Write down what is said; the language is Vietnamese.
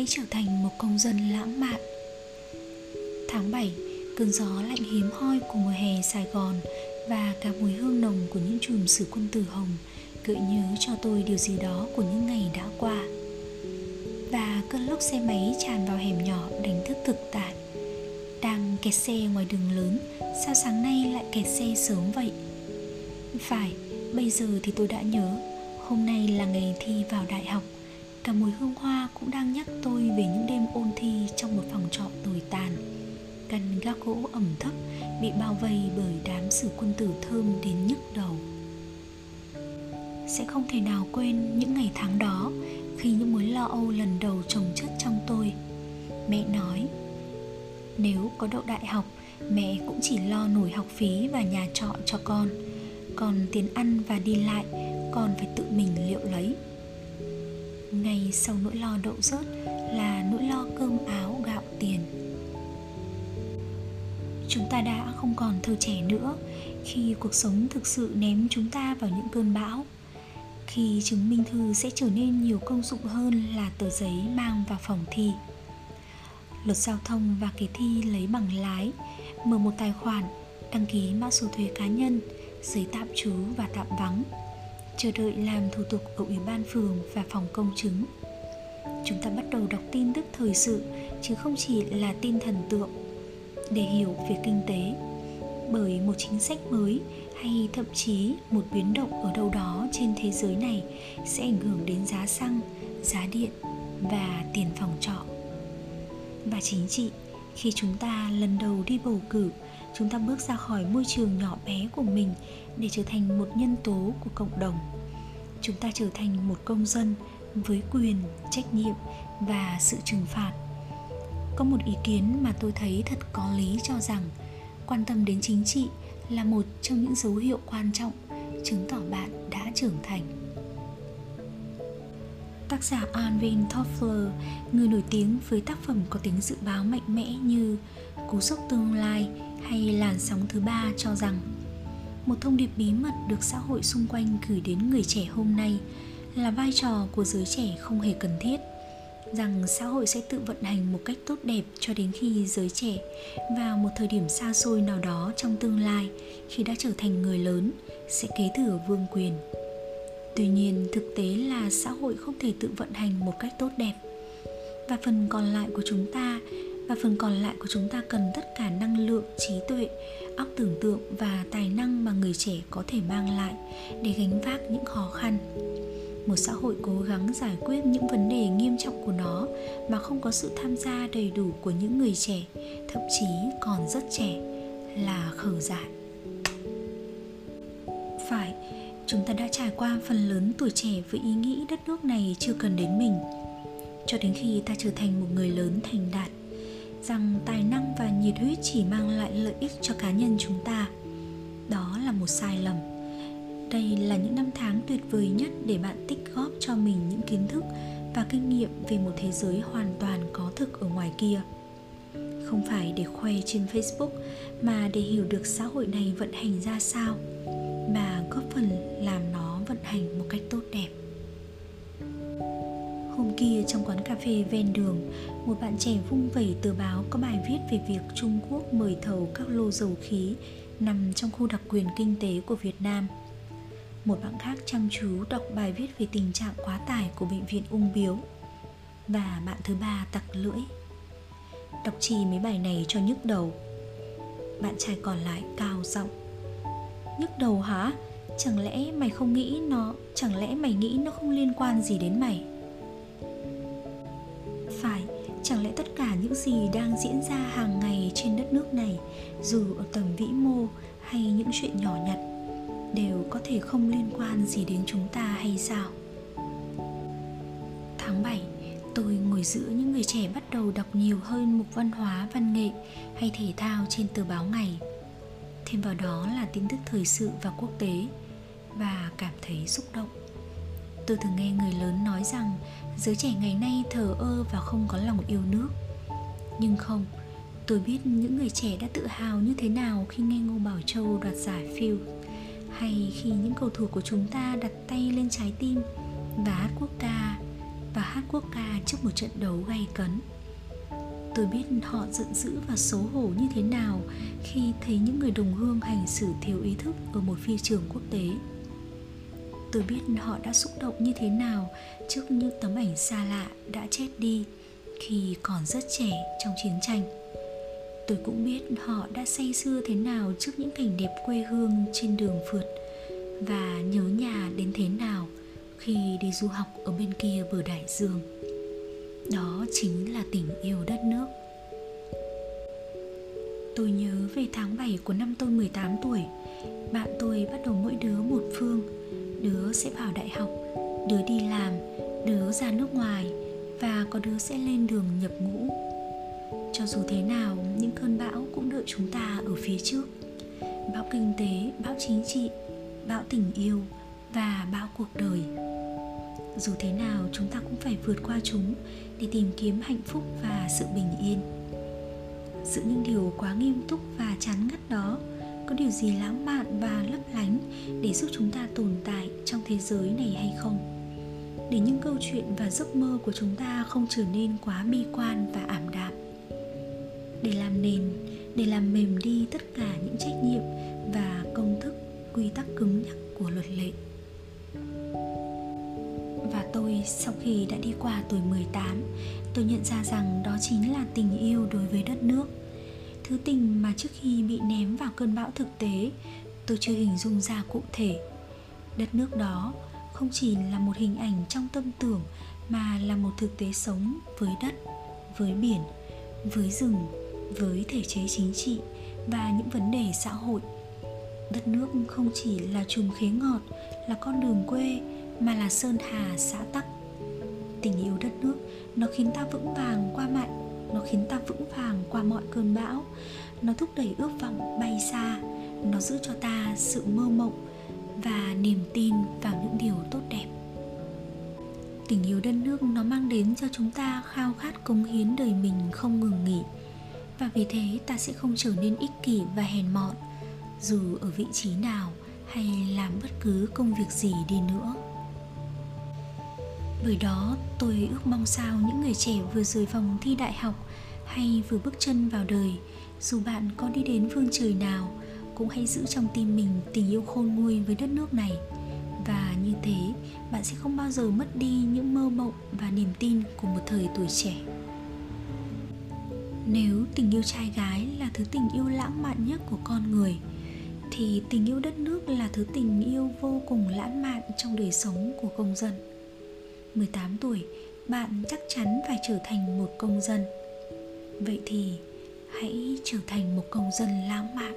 hãy trở thành một công dân lãng mạn. Tháng 7, cơn gió lạnh hiếm hoi của mùa hè Sài Gòn và cả mùi hương nồng của những chùm sử quân tử hồng gợi nhớ cho tôi điều gì đó của những ngày đã qua. Và cơn lốc xe máy tràn vào hẻm nhỏ đánh thức thực tại. Đang kẹt xe ngoài đường lớn, sao sáng nay lại kẹt xe sớm vậy? Phải, bây giờ thì tôi đã nhớ, hôm nay là ngày thi vào đại học – cả mùi hương hoa cũng đang nhắc tôi về những đêm ôn thi trong một phòng trọ tồi tàn. Căn gác gỗ ẩm thấp bị bao vây bởi đám sử quân tử thơm đến nhức đầu. Sẽ không thể nào quên những ngày tháng đó khi những mối lo âu lần đầu chồng chất trong tôi. Mẹ nói, nếu có đậu đại học, mẹ cũng chỉ lo nổi học phí và nhà trọ cho con. Còn tiền ăn và đi lại, con phải tự mình liệu lấy ngay sau nỗi lo đậu rớt là nỗi lo cơm áo gạo tiền. Chúng ta đã không còn thơ trẻ nữa khi cuộc sống thực sự ném chúng ta vào những cơn bão. Khi chứng minh thư sẽ trở nên nhiều công dụng hơn là tờ giấy mang vào phòng thi. Luật giao thông và kỳ thi lấy bằng lái, mở một tài khoản, đăng ký mã số thuế cá nhân, giấy tạm trú và tạm vắng chờ đợi làm thủ tục ở ủy ban phường và phòng công chứng. Chúng ta bắt đầu đọc tin tức thời sự, chứ không chỉ là tin thần tượng. Để hiểu về kinh tế, bởi một chính sách mới hay thậm chí một biến động ở đâu đó trên thế giới này sẽ ảnh hưởng đến giá xăng, giá điện và tiền phòng trọ. Và chính trị, khi chúng ta lần đầu đi bầu cử chúng ta bước ra khỏi môi trường nhỏ bé của mình để trở thành một nhân tố của cộng đồng. Chúng ta trở thành một công dân với quyền trách nhiệm và sự trừng phạt. Có một ý kiến mà tôi thấy thật có lý cho rằng quan tâm đến chính trị là một trong những dấu hiệu quan trọng chứng tỏ bạn đã trưởng thành. Tác giả Alvin Toffler, người nổi tiếng với tác phẩm có tính dự báo mạnh mẽ như Cú sốc tương lai hay Làn sóng thứ ba cho rằng một thông điệp bí mật được xã hội xung quanh gửi đến người trẻ hôm nay là vai trò của giới trẻ không hề cần thiết, rằng xã hội sẽ tự vận hành một cách tốt đẹp cho đến khi giới trẻ vào một thời điểm xa xôi nào đó trong tương lai khi đã trở thành người lớn sẽ kế thừa vương quyền. Tuy nhiên, thực tế là xã hội không thể tự vận hành một cách tốt đẹp. Và phần còn lại của chúng ta và phần còn lại của chúng ta cần tất cả năng lượng, trí tuệ, óc tưởng tượng và tài năng mà người trẻ có thể mang lại để gánh vác những khó khăn. Một xã hội cố gắng giải quyết những vấn đề nghiêm trọng của nó mà không có sự tham gia đầy đủ của những người trẻ, thậm chí còn rất trẻ, là khờ dại. Phải, chúng ta đã trải qua phần lớn tuổi trẻ với ý nghĩ đất nước này chưa cần đến mình. Cho đến khi ta trở thành một người lớn thành đạt rằng tài năng và nhiệt huyết chỉ mang lại lợi ích cho cá nhân chúng ta. Đó là một sai lầm. Đây là những năm tháng tuyệt vời nhất để bạn tích góp cho mình những kiến thức và kinh nghiệm về một thế giới hoàn toàn có thực ở ngoài kia. Không phải để khoe trên facebook mà để hiểu được xã hội này vận hành ra sao, mà góp phần làm nó vận hành một cách tốt đẹp. Hôm kia trong quán cà phê ven đường, một bạn trẻ vung vẩy tờ báo có bài viết về việc Trung Quốc mời thầu các lô dầu khí nằm trong khu đặc quyền kinh tế của Việt Nam. Một bạn khác chăm chú đọc bài viết về tình trạng quá tải của bệnh viện ung biếu. Và bạn thứ ba tặc lưỡi. Đọc chi mấy bài này cho nhức đầu. Bạn trai còn lại cao giọng. Nhức đầu hả? Chẳng lẽ mày không nghĩ nó Chẳng lẽ mày nghĩ nó không liên quan gì đến mày những gì đang diễn ra hàng ngày trên đất nước này, dù ở tầm vĩ mô hay những chuyện nhỏ nhặt, đều có thể không liên quan gì đến chúng ta hay sao? Tháng 7 tôi ngồi giữa những người trẻ bắt đầu đọc nhiều hơn mục văn hóa, văn nghệ hay thể thao trên tờ báo ngày. Thêm vào đó là tin tức thời sự và quốc tế, và cảm thấy xúc động. Tôi thường nghe người lớn nói rằng, giới trẻ ngày nay thờ ơ và không có lòng yêu nước nhưng không, tôi biết những người trẻ đã tự hào như thế nào khi nghe ngô bảo châu đoạt giải phiêu. Hay khi những cầu thủ của chúng ta đặt tay lên trái tim và hát quốc ca, và hát quốc ca trước một trận đấu gay cấn. Tôi biết họ giận dữ và xấu hổ như thế nào khi thấy những người đồng hương hành xử thiếu ý thức ở một phi trường quốc tế. Tôi biết họ đã xúc động như thế nào trước những tấm ảnh xa lạ đã chết đi khi còn rất trẻ trong chiến tranh. Tôi cũng biết họ đã say sưa thế nào trước những cảnh đẹp quê hương trên đường phượt và nhớ nhà đến thế nào khi đi du học ở bên kia bờ đại dương. Đó chính là tình yêu đất nước. Tôi nhớ về tháng 7 của năm tôi 18 tuổi, Bạn tôi bắt đầu mỗi đứa một phương. Đứa sẽ vào đại học, Đứa đi làm, Đứa ra nước ngoài. Và có đứa sẽ lên đường nhập ngũ. Cho dù thế nào Những cơn bão cũng đợi chúng ta ở phía trước. Bão kinh tế, bão chính trị Bão tình yêu Và bão cuộc đời. Dù thế nào chúng ta cũng phải vượt qua chúng để tìm kiếm hạnh phúc và sự bình yên. Giữa những điều quá nghiêm túc và chán ngắt đó có điều gì lãng mạn và lấp lánh để giúp chúng ta tồn tại trong thế giới này hay không? Để những câu chuyện và giấc mơ của chúng ta không trở nên quá bi quan và ảm đạm. Để làm nền, để làm mềm đi tất cả những trách nhiệm và công thức, quy tắc cứng nhắc của luật lệ. Và tôi, sau khi đã đi qua tuổi 18 Tôi nhận ra rằng đó chính là tình yêu đối với đất nước. Thứ tình mà trước khi bị ném vào cơn bão thực tế, Tôi chưa hình dung ra cụ thể. Đất nước đó không chỉ là một hình ảnh trong tâm tưởng Mà là một thực tế sống với đất, với biển, với rừng, với thể chế chính trị Và những vấn đề xã hội. Đất nước không chỉ là chùm khế ngọt, là con đường quê mà là sơn hà xã tắc. Tình yêu đất nước nó khiến ta vững vàng qua mạnh nó khiến ta vững vàng qua mọi cơn bão. Nó thúc đẩy ước vọng bay xa nó giữ cho ta sự mơ mộng và niềm tin vào những điều tốt đẹp. Tình yêu đất nước nó mang đến cho chúng ta khao khát cống hiến đời mình không ngừng nghỉ. Và vì thế ta sẽ không trở nên ích kỷ và hèn mọn, dù ở vị trí nào hay làm bất cứ công việc gì đi nữa. Bởi đó, tôi ước mong sao những người trẻ vừa rời vòng thi đại học hay vừa bước chân vào đời, dù bạn có đi đến phương trời nào cũng hãy giữ trong tim mình tình yêu khôn nguôi với đất nước này và như thế bạn sẽ không bao giờ mất đi những mơ mộng và niềm tin của một thời tuổi trẻ nếu tình yêu trai gái là thứ tình yêu lãng mạn nhất của con người thì tình yêu đất nước là thứ tình yêu vô cùng lãng mạn trong đời sống của công dân 18 tuổi, bạn chắc chắn phải trở thành một công dân. Vậy thì hãy trở thành một công dân lãng mạn.